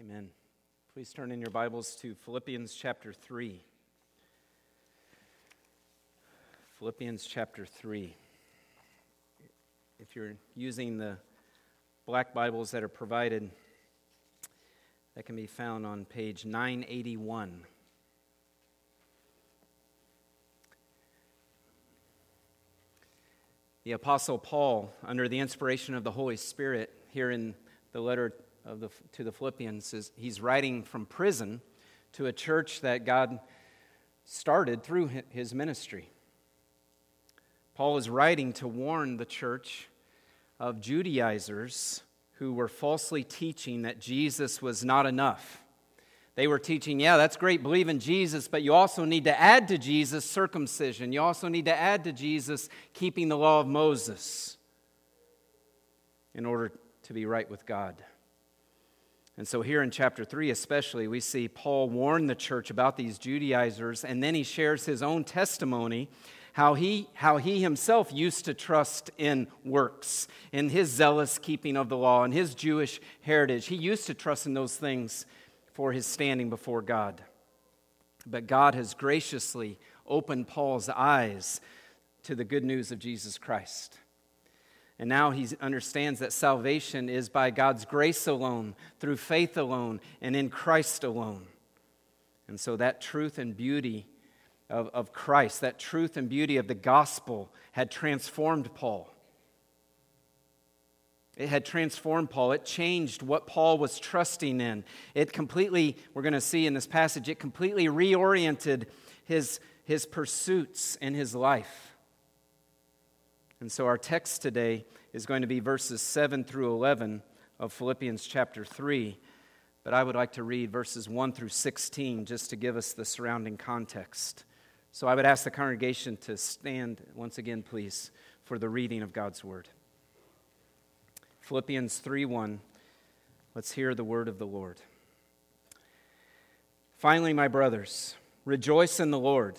Amen. Please turn in your Bibles to Philippians chapter 3. Philippians chapter 3. If you're using the black Bibles that are provided, that can be found on page 981. The Apostle Paul, under the inspiration of the Holy Spirit, here in the letter of the, to the Philippians, is he's writing from prison to a church that God started through his ministry. Paul is writing to warn the church of Judaizers who were falsely teaching that Jesus was not enough. They were teaching, yeah, that's great, believe in Jesus, but you also need to add to Jesus circumcision. You also need to add to Jesus keeping the law of Moses in order to be right with God. And so, here in chapter 3, especially, we see Paul warn the church about these Judaizers, and then he shares his own testimony how he, how he himself used to trust in works, in his zealous keeping of the law, and his Jewish heritage. He used to trust in those things for his standing before God. But God has graciously opened Paul's eyes to the good news of Jesus Christ. And now he understands that salvation is by God's grace alone, through faith alone, and in Christ alone. And so that truth and beauty of, of Christ, that truth and beauty of the gospel had transformed Paul. It had transformed Paul. It changed what Paul was trusting in. It completely, we're going to see in this passage, it completely reoriented his, his pursuits in his life. And so our text today is going to be verses 7 through 11 of Philippians chapter 3. But I would like to read verses 1 through 16 just to give us the surrounding context. So I would ask the congregation to stand once again, please, for the reading of God's word. Philippians 3 1. Let's hear the word of the Lord. Finally, my brothers, rejoice in the Lord.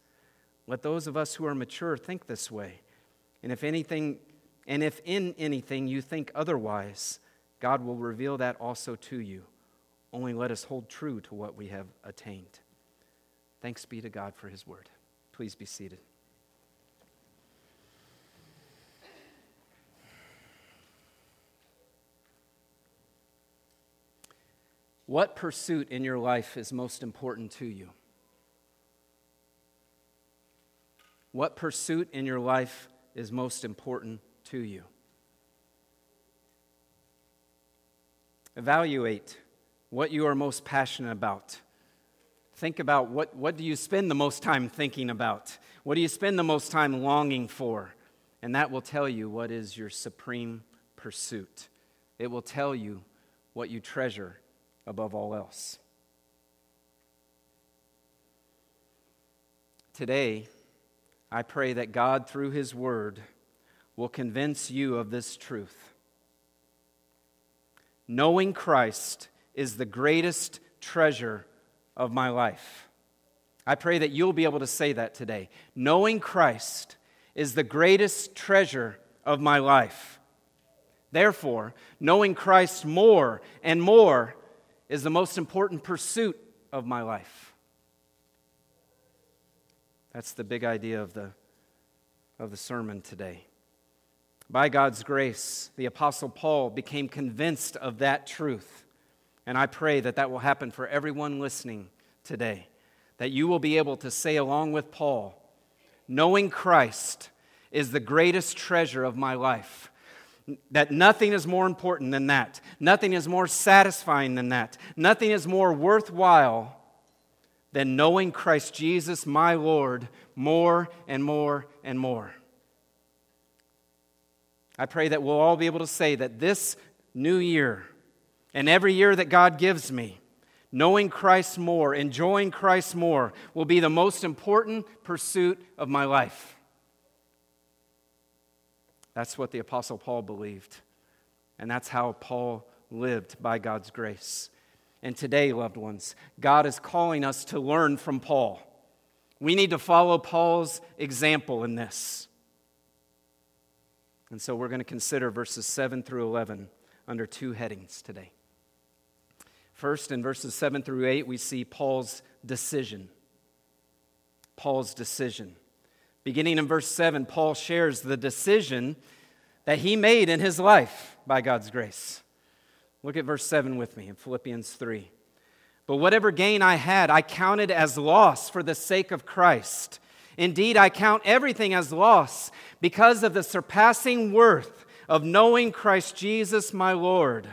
Let those of us who are mature think this way. And if anything, and if in anything you think otherwise, God will reveal that also to you. Only let us hold true to what we have attained. Thanks be to God for his word. Please be seated. What pursuit in your life is most important to you? What pursuit in your life is most important to you? Evaluate what you are most passionate about Think about what, what do you spend the most time thinking about? What do you spend the most time longing for? And that will tell you what is your supreme pursuit. It will tell you what you treasure above all else. Today, I pray that God, through His Word, will convince you of this truth. Knowing Christ is the greatest treasure of my life. I pray that you'll be able to say that today. Knowing Christ is the greatest treasure of my life. Therefore, knowing Christ more and more is the most important pursuit of my life. That's the big idea of the, of the sermon today. By God's grace, the Apostle Paul became convinced of that truth. And I pray that that will happen for everyone listening today. That you will be able to say, along with Paul, knowing Christ is the greatest treasure of my life. That nothing is more important than that. Nothing is more satisfying than that. Nothing is more worthwhile than knowing Christ Jesus, my Lord, more and more and more. I pray that we'll all be able to say that this new year and every year that God gives me, knowing Christ more, enjoying Christ more, will be the most important pursuit of my life. That's what the Apostle Paul believed. And that's how Paul lived by God's grace. And today, loved ones, God is calling us to learn from Paul. We need to follow Paul's example in this. And so we're going to consider verses 7 through 11 under two headings today. First, in verses 7 through 8, we see Paul's decision. Paul's decision. Beginning in verse 7, Paul shares the decision that he made in his life by God's grace. Look at verse 7 with me in Philippians 3. But whatever gain I had, I counted as loss for the sake of Christ. Indeed, I count everything as loss because of the surpassing worth of knowing Christ Jesus my Lord.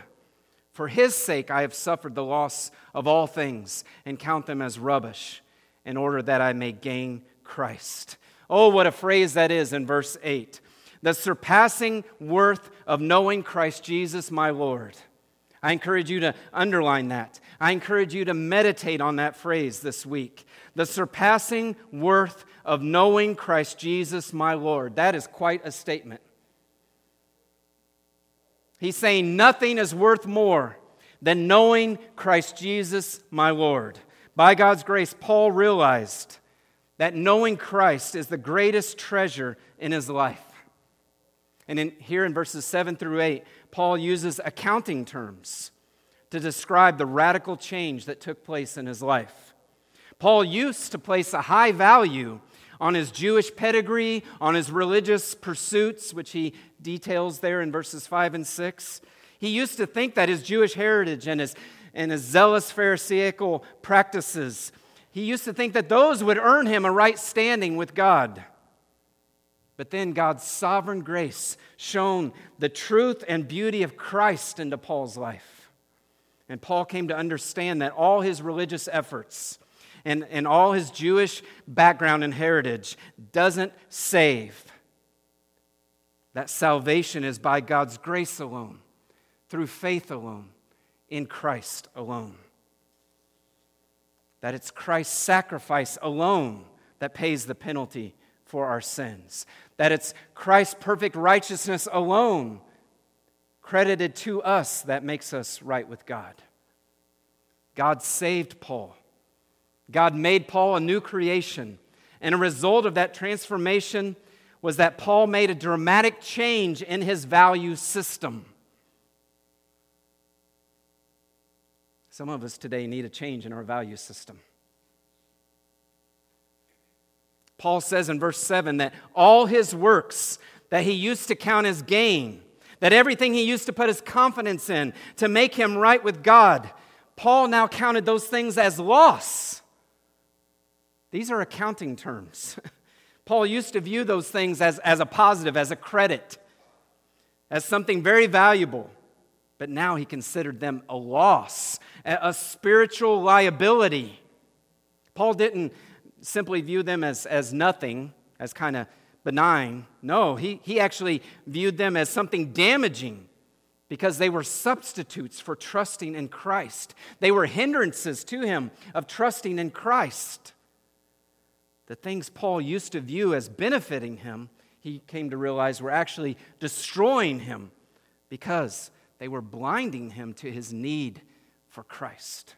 For his sake, I have suffered the loss of all things and count them as rubbish in order that I may gain Christ. Oh, what a phrase that is in verse 8. The surpassing worth of knowing Christ Jesus, my Lord. I encourage you to underline that. I encourage you to meditate on that phrase this week. The surpassing worth of knowing Christ Jesus, my Lord. That is quite a statement. He's saying nothing is worth more than knowing Christ Jesus, my Lord. By God's grace, Paul realized that knowing Christ is the greatest treasure in his life. And in, here in verses 7 through 8, Paul uses accounting terms to describe the radical change that took place in his life. Paul used to place a high value on his Jewish pedigree, on his religious pursuits, which he details there in verses 5 and 6. He used to think that his Jewish heritage and his, and his zealous Pharisaical practices, he used to think that those would earn him a right standing with God. But then God's sovereign grace shone the truth and beauty of Christ into Paul's life. And Paul came to understand that all his religious efforts, and, and all his Jewish background and heritage doesn't save. That salvation is by God's grace alone, through faith alone, in Christ alone. That it's Christ's sacrifice alone that pays the penalty for our sins. That it's Christ's perfect righteousness alone credited to us that makes us right with God. God saved Paul God made Paul a new creation. And a result of that transformation was that Paul made a dramatic change in his value system. Some of us today need a change in our value system. Paul says in verse 7 that all his works that he used to count as gain, that everything he used to put his confidence in to make him right with God, Paul now counted those things as loss these are accounting terms. Paul used to view those things as, as a positive, as a credit, as something very valuable. But now he considered them a loss, a, a spiritual liability. Paul didn't simply view them as, as nothing, as kind of benign. No, he, he actually viewed them as something damaging because they were substitutes for trusting in Christ. They were hindrances to him of trusting in Christ. The things Paul used to view as benefiting him, he came to realize were actually destroying him because they were blinding him to his need for Christ.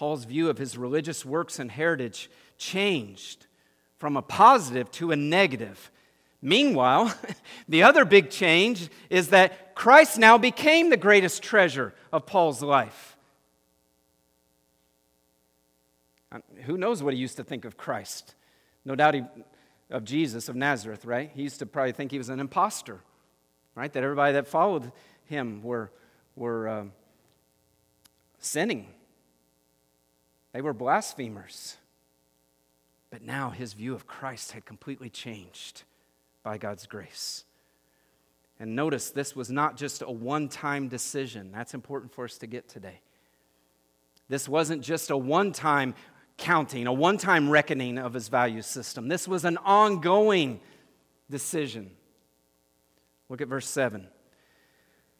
Paul's view of his religious works and heritage changed from a positive to a negative. Meanwhile, the other big change is that Christ now became the greatest treasure of Paul's life. Who knows what he used to think of Christ? No doubt he, of Jesus of Nazareth, right? He used to probably think he was an impostor, right? That everybody that followed him were, were uh, sinning they were blasphemers. But now his view of Christ had completely changed by God's grace. And notice this was not just a one time decision. That's important for us to get today. This wasn't just a one time counting, a one time reckoning of his value system. This was an ongoing decision. Look at verse 7.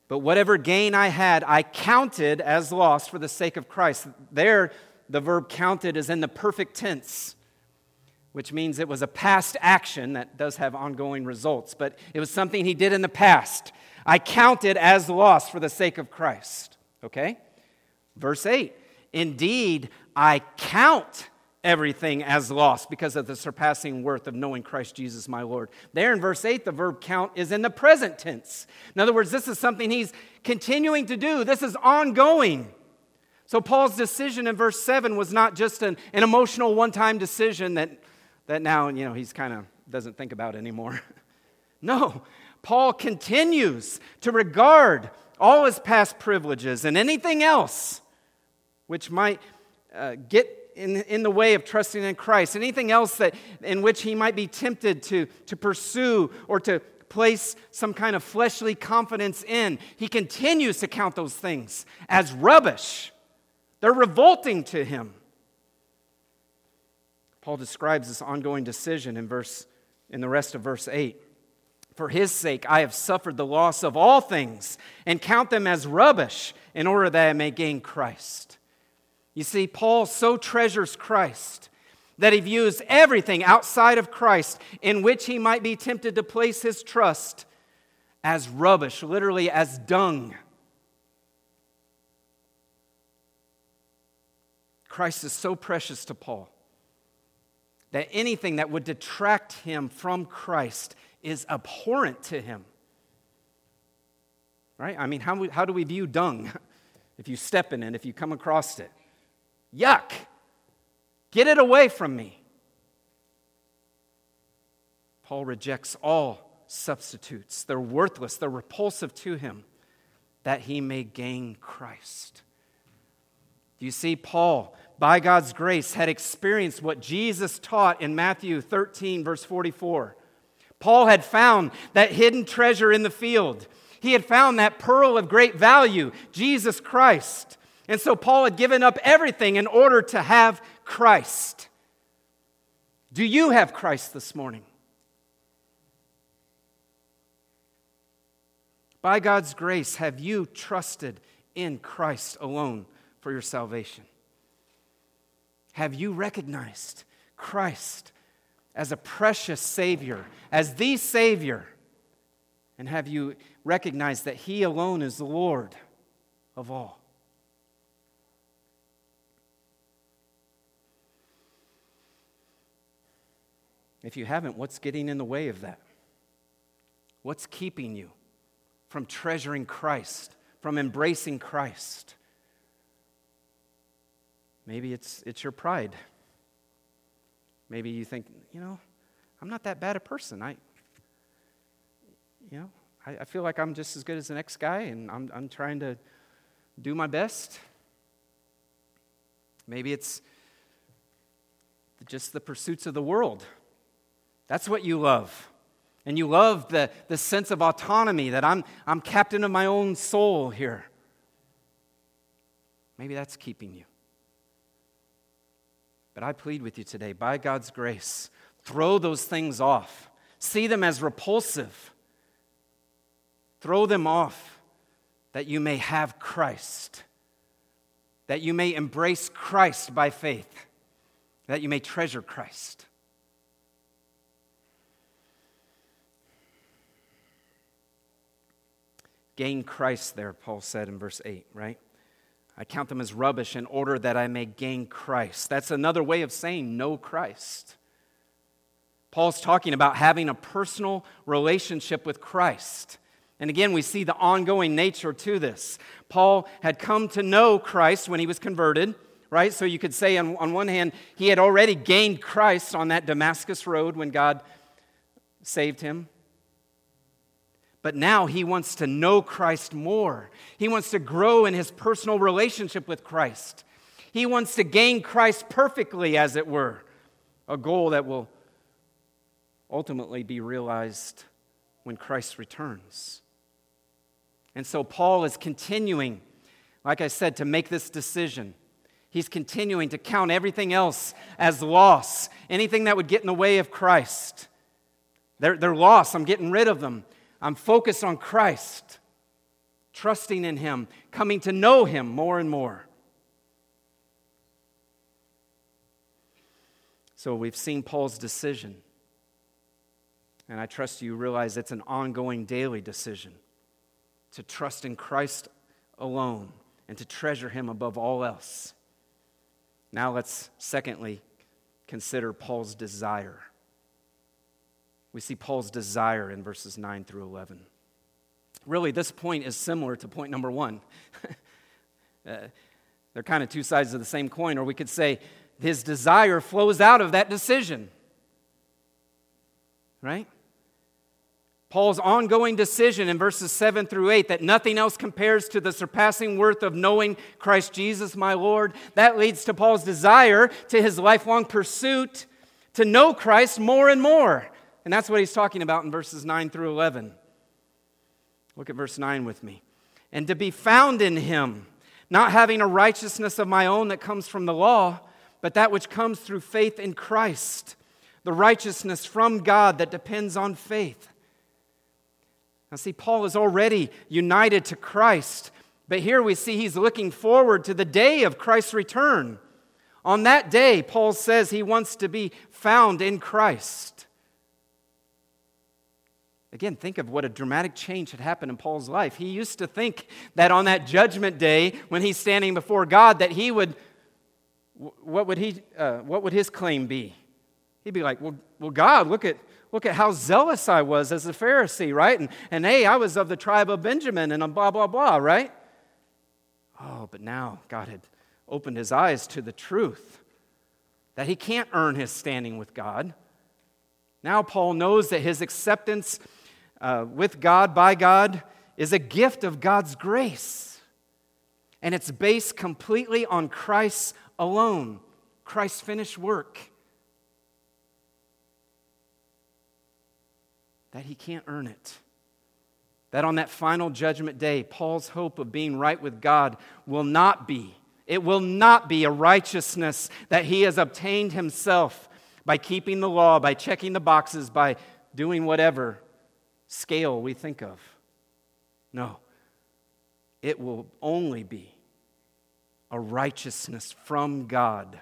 But whatever gain I had, I counted as loss for the sake of Christ. There, the verb counted is in the perfect tense, which means it was a past action that does have ongoing results, but it was something he did in the past. I counted as lost for the sake of Christ. Okay? Verse 8 Indeed, I count everything as lost because of the surpassing worth of knowing Christ Jesus my Lord. There in verse 8, the verb count is in the present tense. In other words, this is something he's continuing to do, this is ongoing. So, Paul's decision in verse 7 was not just an, an emotional one time decision that, that now, you know, he's kind of doesn't think about anymore. no, Paul continues to regard all his past privileges and anything else which might uh, get in, in the way of trusting in Christ, anything else that, in which he might be tempted to, to pursue or to place some kind of fleshly confidence in, he continues to count those things as rubbish they're revolting to him. Paul describes this ongoing decision in verse in the rest of verse 8. For his sake I have suffered the loss of all things and count them as rubbish in order that I may gain Christ. You see, Paul so treasures Christ that he views everything outside of Christ in which he might be tempted to place his trust as rubbish, literally as dung. Christ is so precious to Paul that anything that would detract him from Christ is abhorrent to him. Right? I mean, how, how do we view dung if you step in it, if you come across it? Yuck! Get it away from me. Paul rejects all substitutes. They're worthless, they're repulsive to him, that he may gain Christ. You see, Paul by God's grace, had experienced what Jesus taught in Matthew 13, verse 44. Paul had found that hidden treasure in the field. He had found that pearl of great value, Jesus Christ. And so Paul had given up everything in order to have Christ. Do you have Christ this morning? By God's grace, have you trusted in Christ alone for your salvation? Have you recognized Christ as a precious Savior, as the Savior? And have you recognized that He alone is the Lord of all? If you haven't, what's getting in the way of that? What's keeping you from treasuring Christ, from embracing Christ? Maybe it's, it's your pride. Maybe you think, you know, I'm not that bad a person. I, you know, I, I feel like I'm just as good as the next guy and I'm, I'm trying to do my best. Maybe it's just the pursuits of the world. That's what you love. And you love the, the sense of autonomy that I'm, I'm captain of my own soul here. Maybe that's keeping you. But I plead with you today, by God's grace, throw those things off. See them as repulsive. Throw them off that you may have Christ, that you may embrace Christ by faith, that you may treasure Christ. Gain Christ there, Paul said in verse 8, right? I count them as rubbish in order that I may gain Christ. That's another way of saying know Christ. Paul's talking about having a personal relationship with Christ. And again, we see the ongoing nature to this. Paul had come to know Christ when he was converted, right? So you could say, on, on one hand, he had already gained Christ on that Damascus road when God saved him. But now he wants to know Christ more. He wants to grow in his personal relationship with Christ. He wants to gain Christ perfectly, as it were, a goal that will ultimately be realized when Christ returns. And so Paul is continuing, like I said, to make this decision. He's continuing to count everything else as loss, anything that would get in the way of Christ. They're, they're lost. I'm getting rid of them. I'm focused on Christ, trusting in Him, coming to know Him more and more. So we've seen Paul's decision. And I trust you realize it's an ongoing daily decision to trust in Christ alone and to treasure Him above all else. Now let's, secondly, consider Paul's desire. We see Paul's desire in verses 9 through 11. Really, this point is similar to point number one. uh, they're kind of two sides of the same coin, or we could say his desire flows out of that decision. Right? Paul's ongoing decision in verses 7 through 8 that nothing else compares to the surpassing worth of knowing Christ Jesus, my Lord, that leads to Paul's desire, to his lifelong pursuit to know Christ more and more. And that's what he's talking about in verses 9 through 11. Look at verse 9 with me. And to be found in him, not having a righteousness of my own that comes from the law, but that which comes through faith in Christ, the righteousness from God that depends on faith. Now, see, Paul is already united to Christ, but here we see he's looking forward to the day of Christ's return. On that day, Paul says he wants to be found in Christ. Again, think of what a dramatic change had happened in Paul's life. He used to think that on that judgment day, when he's standing before God, that he would, what would, he, uh, what would his claim be? He'd be like, well, well, God, look at, look at how zealous I was as a Pharisee, right? And, and hey, I was of the tribe of Benjamin and blah, blah, blah, right? Oh, but now God had opened his eyes to the truth that he can't earn his standing with God. Now, Paul knows that his acceptance uh, with God, by God, is a gift of God's grace. And it's based completely on Christ alone, Christ's finished work. That he can't earn it. That on that final judgment day, Paul's hope of being right with God will not be, it will not be a righteousness that he has obtained himself by keeping the law, by checking the boxes, by doing whatever scale we think of. No, it will only be a righteousness from God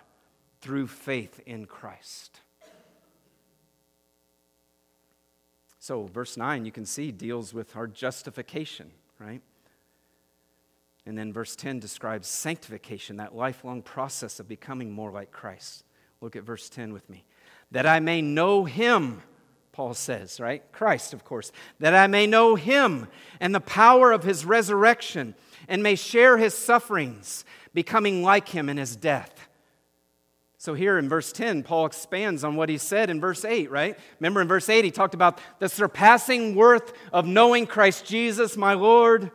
through faith in Christ. So, verse 9, you can see, deals with our justification, right? And then verse 10 describes sanctification, that lifelong process of becoming more like Christ. Look at verse 10 with me. That I may know him Paul says, right? Christ, of course, that I may know him and the power of his resurrection and may share his sufferings, becoming like him in his death. So, here in verse 10, Paul expands on what he said in verse 8, right? Remember in verse 8, he talked about the surpassing worth of knowing Christ Jesus, my Lord.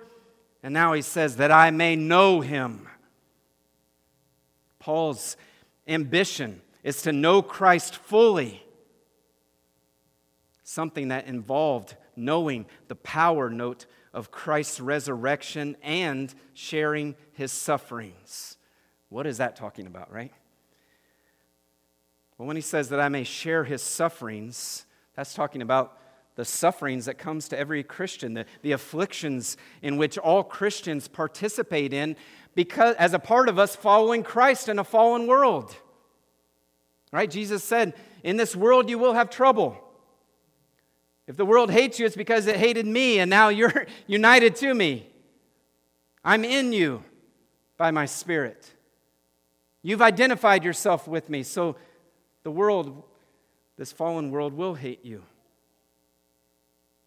And now he says, that I may know him. Paul's ambition is to know Christ fully something that involved knowing the power note of Christ's resurrection and sharing his sufferings. What is that talking about, right? Well, when he says that I may share his sufferings, that's talking about the sufferings that comes to every Christian, the, the afflictions in which all Christians participate in because as a part of us following Christ in a fallen world. Right? Jesus said, "In this world you will have trouble." If the world hates you, it's because it hated me, and now you're united to me. I'm in you by my Spirit. You've identified yourself with me, so the world, this fallen world, will hate you.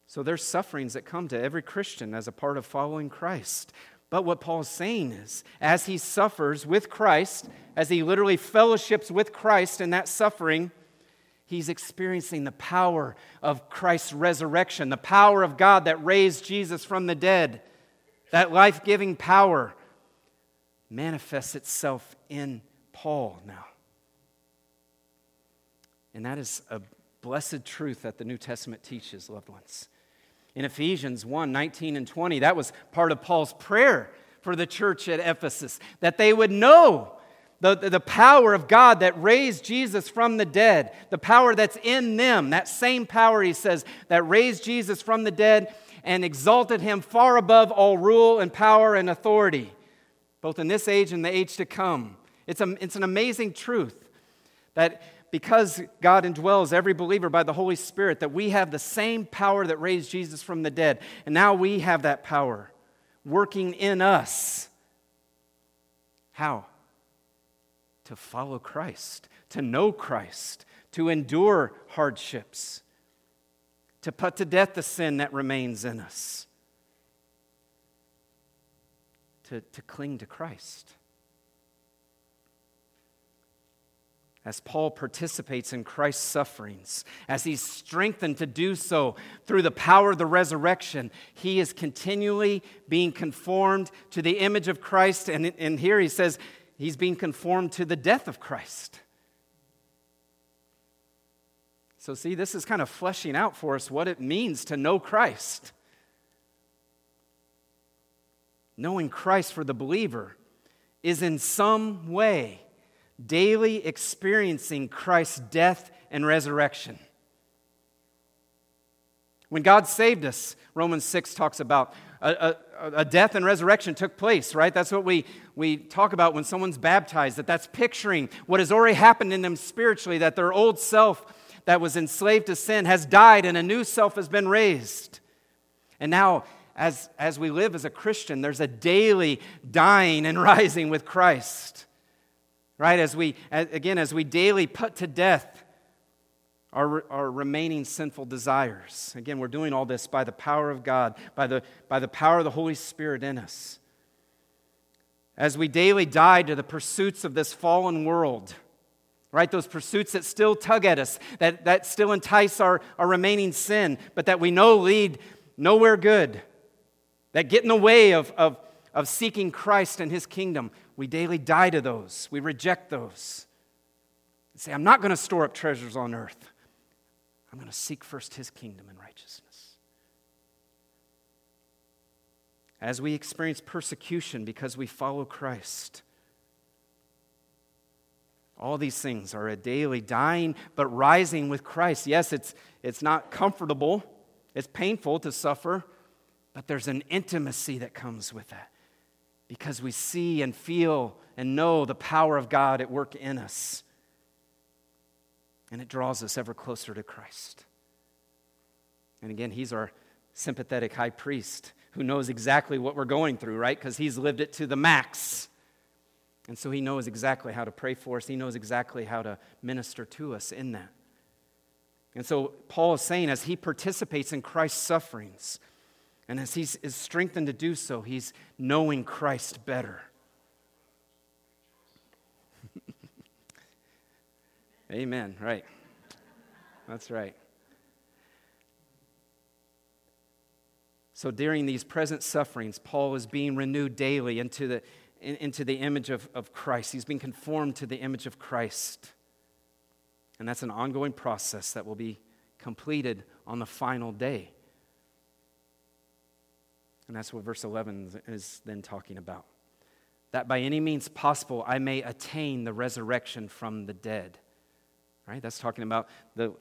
So there's sufferings that come to every Christian as a part of following Christ. But what Paul's saying is, as he suffers with Christ, as he literally fellowships with Christ in that suffering, he's experiencing the power of Christ's resurrection, the power of God that raised Jesus from the dead. That life giving power manifests itself in Paul now. And that is a blessed truth that the New Testament teaches, loved ones in Ephesians 1 19 and 20. That was part of Paul's prayer for the church at Ephesus, that they would know the, the power of God that raised Jesus from the dead, the power that's in them, that same power, he says, that raised Jesus from the dead and exalted him far above all rule and power and authority, both in this age and the age to come. It's, a, it's an amazing truth that because God indwells every believer by the Holy Spirit, that we have the same power that raised Jesus from the dead. And now we have that power working in us. How? To follow Christ, to know Christ, to endure hardships, to put to death the sin that remains in us, to, to cling to Christ. as Paul participates in Christ's sufferings, as he's strengthened to do so through the power of the resurrection, he is continually being conformed to the image of Christ. And, and here he says he's being conformed to the death of Christ. So, see, this is kind of fleshing out for us what it means to know Christ. Knowing Christ for the believer is in some way daily experiencing Christ's death and resurrection. When God saved us, Romans 6 talks about a, a, a, death and resurrection took place, right? That's what we, we talk about when someone's baptized, that that's picturing what has already happened in them spiritually, that their old self that was enslaved to sin has died and a new self has been raised. And now, as, as we live as a Christian, there's a daily dying and rising with Christ right? As we, again, as we daily put to death our, our remaining sinful desires. Again, we're doing all this by the power of God, by the, by the power of the Holy Spirit in us. As we daily die to the pursuits of this fallen world, right? Those pursuits that still tug at us, that, that still entice our, our remaining sin, but that we know lead nowhere good, that get in the way of, of, of seeking Christ and his kingdom. We daily die to those, we reject those. Say, I'm not going to store up treasures on earth. I'm going to seek first his kingdom and righteousness. As we experience persecution because we follow Christ, all these things are a daily dying but rising with Christ. Yes, it's, it's not comfortable, it's painful to suffer, but there's an intimacy that comes with that because we see and feel and know the power of God at work in us. And it draws us ever closer to Christ. And again, He's our sympathetic high priest who knows exactly what we're going through, right? Because He's lived it to the max. And so He knows exactly how to pray for us, He knows exactly how to minister to us in that. And so Paul is saying, as he participates in Christ's sufferings, and as he is strengthened to do so, he's knowing Christ better. Amen. Right. That's right. So during these present sufferings, Paul is being renewed daily into the, into the image of, of Christ. He's being conformed to the image of Christ. And that's an ongoing process that will be completed on the final day. And that's what verse 11 is then talking about. That by any means possible I may attain the resurrection from the dead. Right? That's talking about the,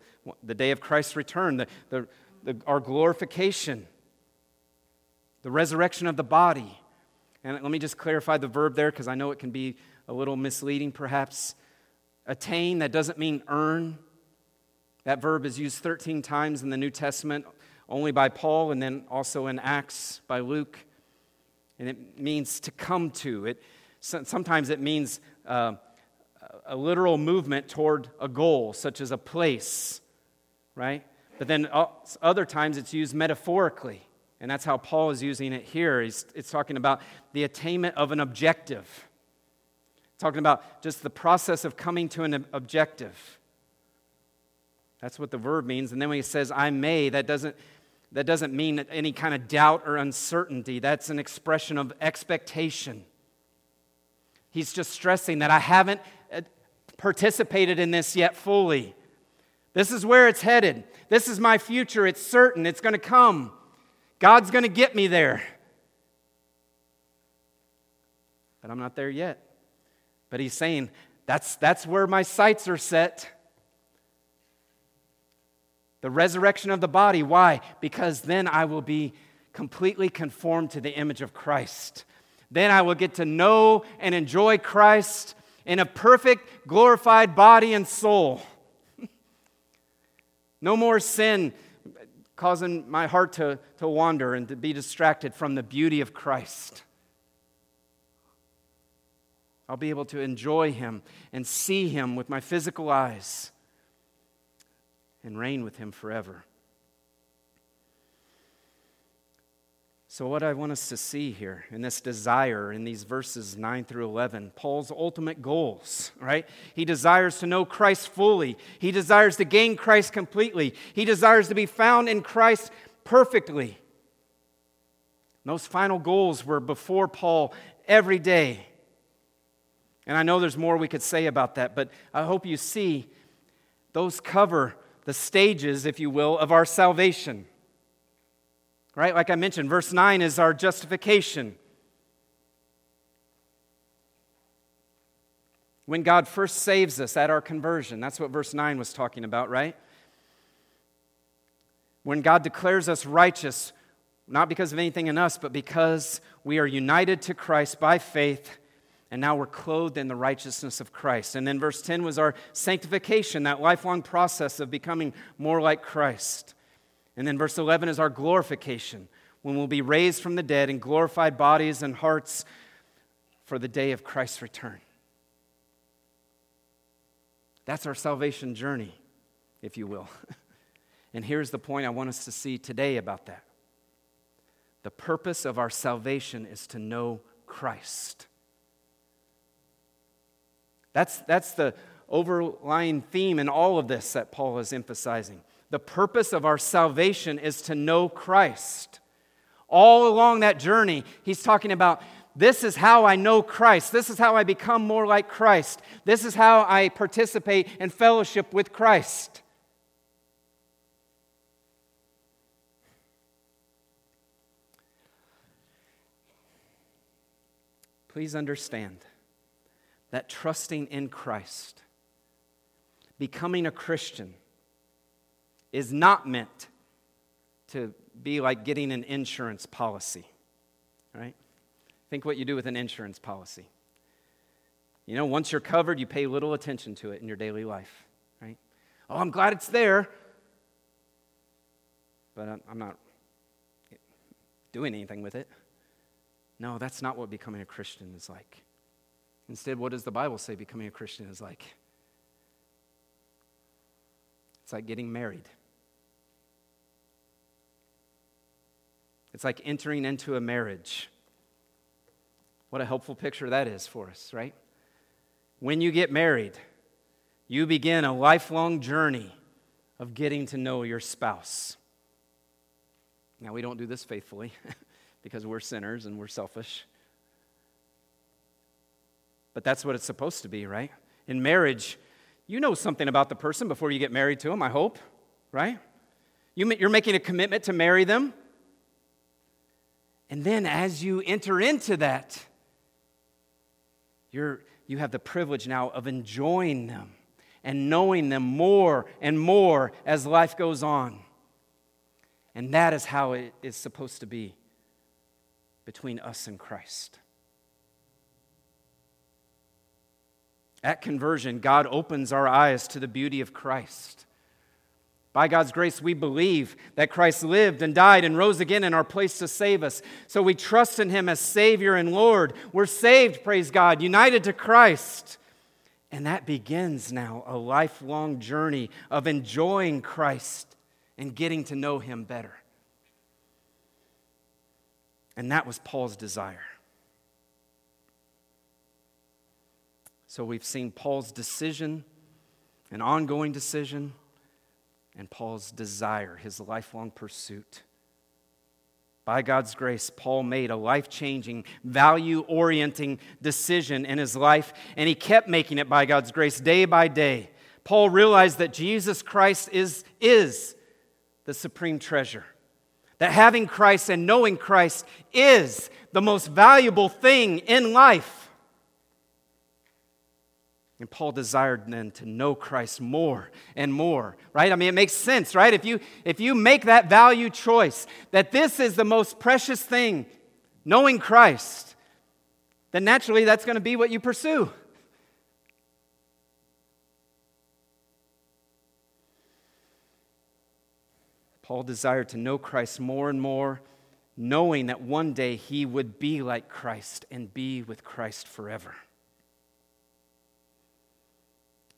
the day of Christ's return, the, the, the, our glorification, the resurrection of the body. And let me just clarify the verb there because I know it can be a little misleading perhaps. Attain, that doesn't mean earn. That verb is used 13 times in the New Testament, only by Paul and then also in Acts by Luke. And it means to come to. It, sometimes it means uh, a literal movement toward a goal, such as a place, right? But then other times it's used metaphorically. And that's how Paul is using it here. He's, it's talking about the attainment of an objective, talking about just the process of coming to an objective. That's what the verb means. And then when he says, I may, that doesn't, that doesn't mean any kind of doubt or uncertainty. That's an expression of expectation. He's just stressing that I haven't uh, participated in this yet fully. This is where it's headed. This is my future. It's certain. It's going to come. God's going to get me there. But I'm not there yet. But he's saying, that's, that's where my sights are set. The resurrection of the body. Why? Because then I will be completely conformed to the image of Christ. Then I will get to know and enjoy Christ in a perfect, glorified body and soul. no more sin causing my heart to, to wander and to be distracted from the beauty of Christ. I'll be able to enjoy Him and see Him with my physical eyes and reign with Him forever. So, what I want us to see here in this desire in these verses 9 through 11, Paul's ultimate goals, right? He desires to know Christ fully. He desires to gain Christ completely. He desires to be found in Christ perfectly. Those final goals were before Paul every day. And I know there's more we could say about that, but I hope you see those cover the stages, if you will, of our salvation. Right? Like I mentioned, verse 9 is our justification. When God first saves us at our conversion, that's what verse 9 was talking about, right? When God declares us righteous, not because of anything in us, but because we are united to Christ by faith, and now we're clothed in the righteousness of Christ. And then verse 10 was our sanctification, that lifelong process of becoming more like Christ. And then verse 11 is our glorification, when we'll be raised from the dead in glorified bodies and hearts for the day of Christ's return. That's our salvation journey, if you will. and here's the point I want us to see today about that the purpose of our salvation is to know Christ. That's, that's the overlying theme in all of this that Paul is emphasizing. The purpose of our salvation is to know Christ. All along that journey, he's talking about this is how I know Christ. This is how I become more like Christ. This is how I participate in fellowship with Christ. Please understand that trusting in Christ, becoming a Christian, is not meant to be like getting an insurance policy, right? Think what you do with an insurance policy. You know, once you're covered, you pay little attention to it in your daily life, right? Oh, I'm glad it's there, but I'm not doing anything with it. No, that's not what becoming a Christian is like. Instead, what does the Bible say becoming a Christian is like? It's like getting married. It's like entering into a marriage. What a helpful picture that is for us, right? When you get married, you begin a lifelong journey of getting to know your spouse. Now, we don't do this faithfully because we're sinners and we're selfish. But that's what it's supposed to be, right? In marriage, you know something about the person before you get married to them, I hope, right? You're making a commitment to marry them. And then as you enter into that, you're, you have the privilege now of enjoying them and knowing them more and more as life goes on. And that is how it is supposed to be between us and Christ. At conversion, God opens our eyes to the beauty of Christ. By God's grace, we believe that Christ lived and died and rose again in our place to save us. So we trust in Him as Savior and Lord. We're saved, praise God, united to Christ. And that begins now a lifelong journey of enjoying Christ and getting to know Him better. And that was Paul's desire. So we've seen Paul's decision, an ongoing decision and Paul's desire, his lifelong pursuit. By God's grace, Paul made a life changing, value orienting decision in his life, and he kept making it by God's grace day by day. Paul realized that Jesus Christ is, is the supreme treasure. That having Christ and knowing Christ is the most valuable thing in life. And Paul desired then to know Christ more and more, right? I mean, it makes sense, right? If you, if you make that value choice, that this is the most precious thing, knowing Christ, then naturally that's going to be what you pursue. Paul desired to know Christ more and more, knowing that one day he would be like Christ and be with Christ forever.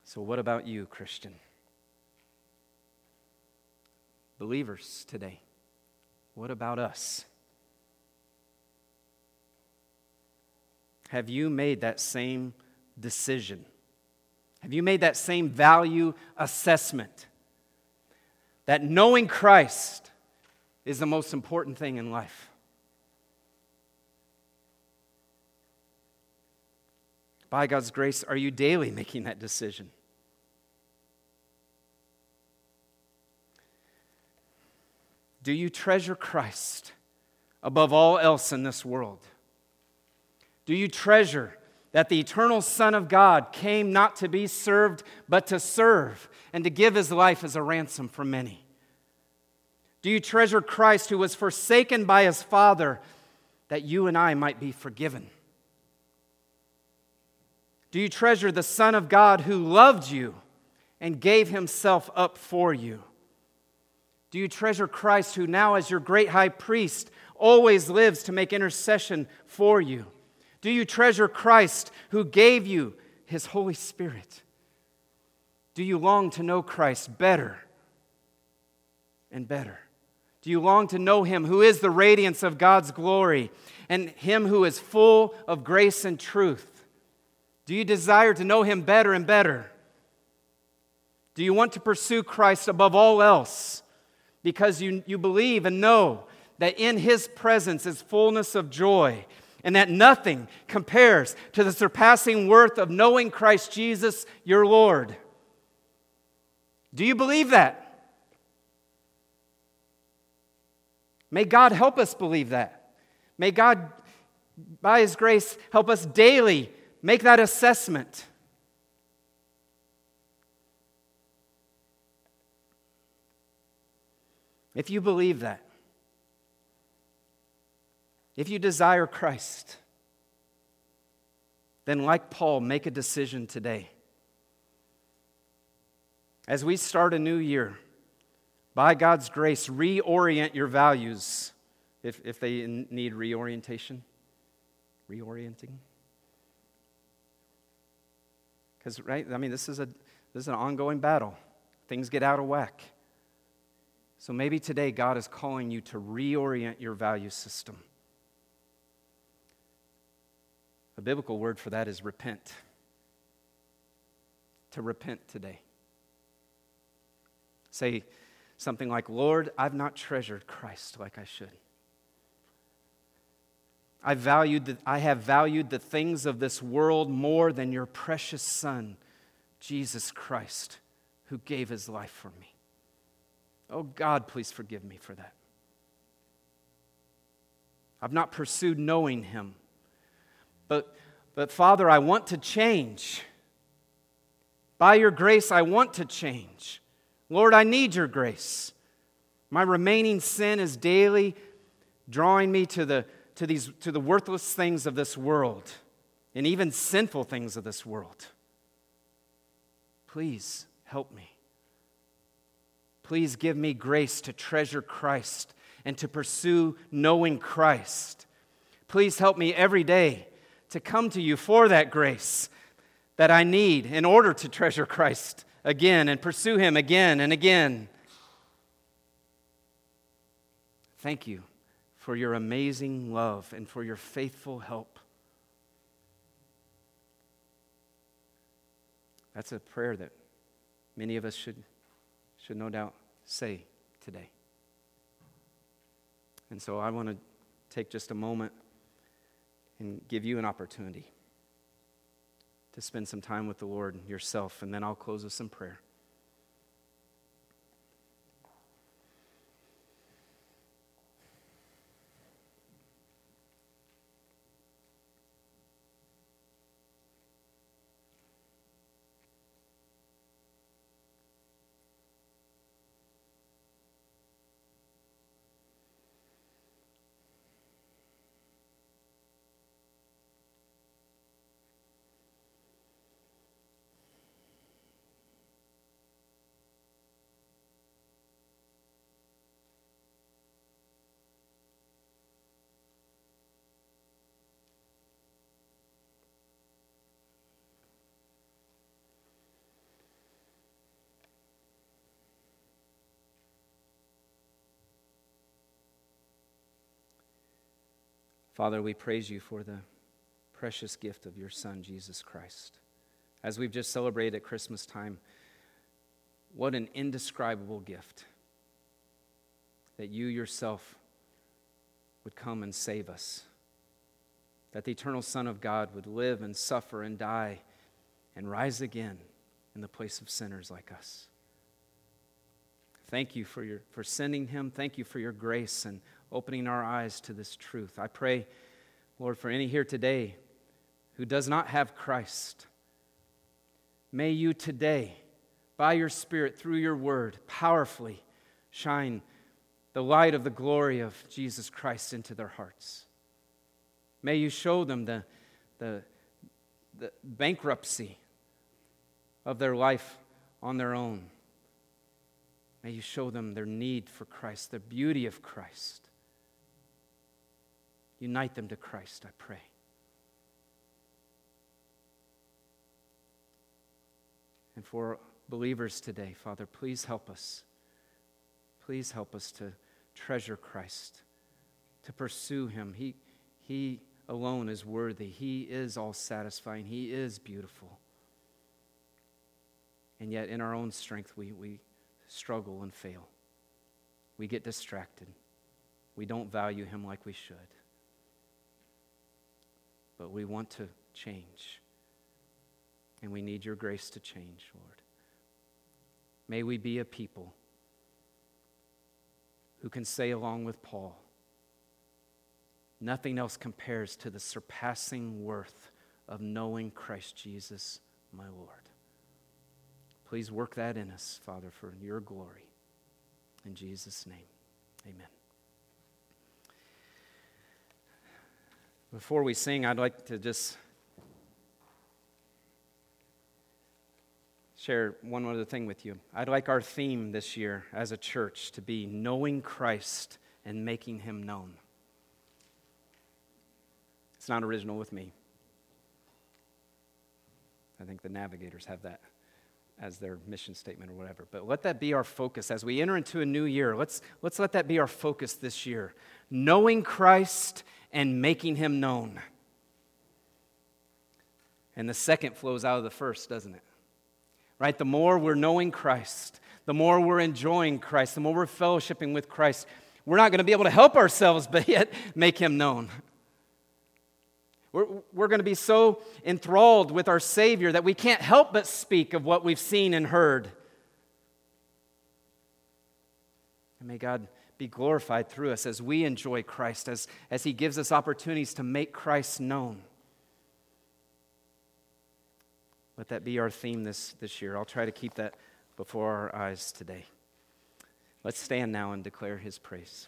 So, what about you, Christian? Believers today, what about us? Have you made that same decision? Have you made that same value assessment? That knowing Christ is the most important thing in life. By God's grace, are you daily making that decision? Do you treasure Christ above all else in this world? Do you treasure that the eternal Son of God came not to be served, but to serve and to give his life as a ransom for many? Do you treasure Christ who was forsaken by his Father that you and I might be forgiven? Do you treasure the Son of God who loved you and gave himself up for you? Do you treasure Christ, who now, as your great high priest, always lives to make intercession for you? Do you treasure Christ, who gave you his Holy Spirit? Do you long to know Christ better and better? Do you long to know him who is the radiance of God's glory and him who is full of grace and truth? Do you desire to know him better and better? Do you want to pursue Christ above all else? Because you, you believe and know that in His presence is fullness of joy, and that nothing compares to the surpassing worth of knowing Christ Jesus, your Lord. Do you believe that? May God help us believe that. May God, by His grace, help us daily make that assessment. If you believe that, if you desire Christ, then, like Paul, make a decision today. As we start a new year, by God's grace, reorient your values if, if they need reorientation. Reorienting. Because, right, I mean, this is, a, this is an ongoing battle. Things get out of whack. So maybe today God is calling you to reorient your value system. A biblical word for that is repent. To repent today. Say something like, Lord, I've not treasured Christ like I should. I, valued the, I have valued the things of this world more than your precious Son, Jesus Christ, who gave his life for me. Oh, God, please forgive me for that. I've not pursued knowing Him. But, but Father, I want to change. By your grace, I want to change. Lord, I need your grace. My remaining sin is daily drawing me to the, to, these, to the worthless things of this world and even sinful things of this world. Please help me. Please give me grace to treasure Christ and to pursue knowing Christ. Please help me every day to come to you for that grace that I need in order to treasure Christ again and pursue Him again and again. Thank you for your amazing love and for your faithful help. That's a prayer that many of us should, should no doubt say today. And so I want to take just a moment and give you an opportunity to spend some time with the Lord yourself, and then I'll close with some prayer. Father, we praise you for the precious gift of your Son, Jesus Christ. As we've just celebrated at Christmas time, what an indescribable gift that you yourself would come and save us, that the eternal Son of God would live and suffer and die and rise again in the place of sinners like us. Thank you for, your, for sending him. Thank you for your grace and opening our eyes to this truth. I pray, Lord, for any here today who does not have Christ, may you today, by your Spirit, through your word, powerfully shine the light of the glory of Jesus Christ into their hearts. May you show them the, the, the bankruptcy of their life on their own. May you show them their need for Christ, the beauty of Christ. Unite them to Christ, I pray. And for believers today, Father, please help us. Please help us to treasure Christ, to pursue Him. He, he alone is worthy, He is all satisfying, He is beautiful. And yet, in our own strength, we, we struggle and fail. We get distracted. We don't value Him like we should but we want to change. And we need your grace to change, Lord. May we be a people who can say, along with Paul, nothing else compares to the surpassing worth of knowing Christ Jesus, my Lord. Please work that in us, Father, for your glory. In Jesus' name, amen. Before we sing, I'd like to just share one other thing with you. I'd like our theme this year as a church to be knowing Christ and making him known. It's not original with me. I think the navigators have that as their mission statement or whatever. But let that be our focus as we enter into a new year. Let's, let's let that be our focus this year. Knowing Christ and making him known. And the second flows out of the first, doesn't it? Right? The more we're knowing Christ, the more we're enjoying Christ, the more we're fellowshipping with Christ, we're not going to be able to help ourselves, but yet make him known. We're, we're going to be so enthralled with our Savior that we can't help but speak of what we've seen and heard. And may God be glorified through us as we enjoy Christ, as, as He gives us opportunities to make Christ known. Let that be our theme this, this year. I'll try to keep that before our eyes today. Let's stand now and declare his praise.